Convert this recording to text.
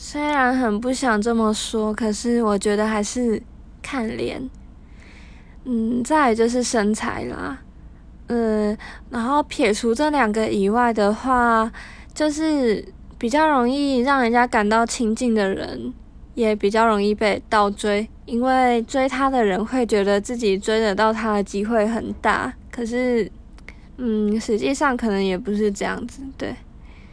虽然很不想这么说可是我觉得还是看脸。嗯再就是身材啦。嗯然后撇除这两个以外的话就是比较容易让人家感到亲近的人也比较容易被倒追因为追他的人会觉得自己追得到他的机会很大。可是嗯实际上可能也不是这样子对。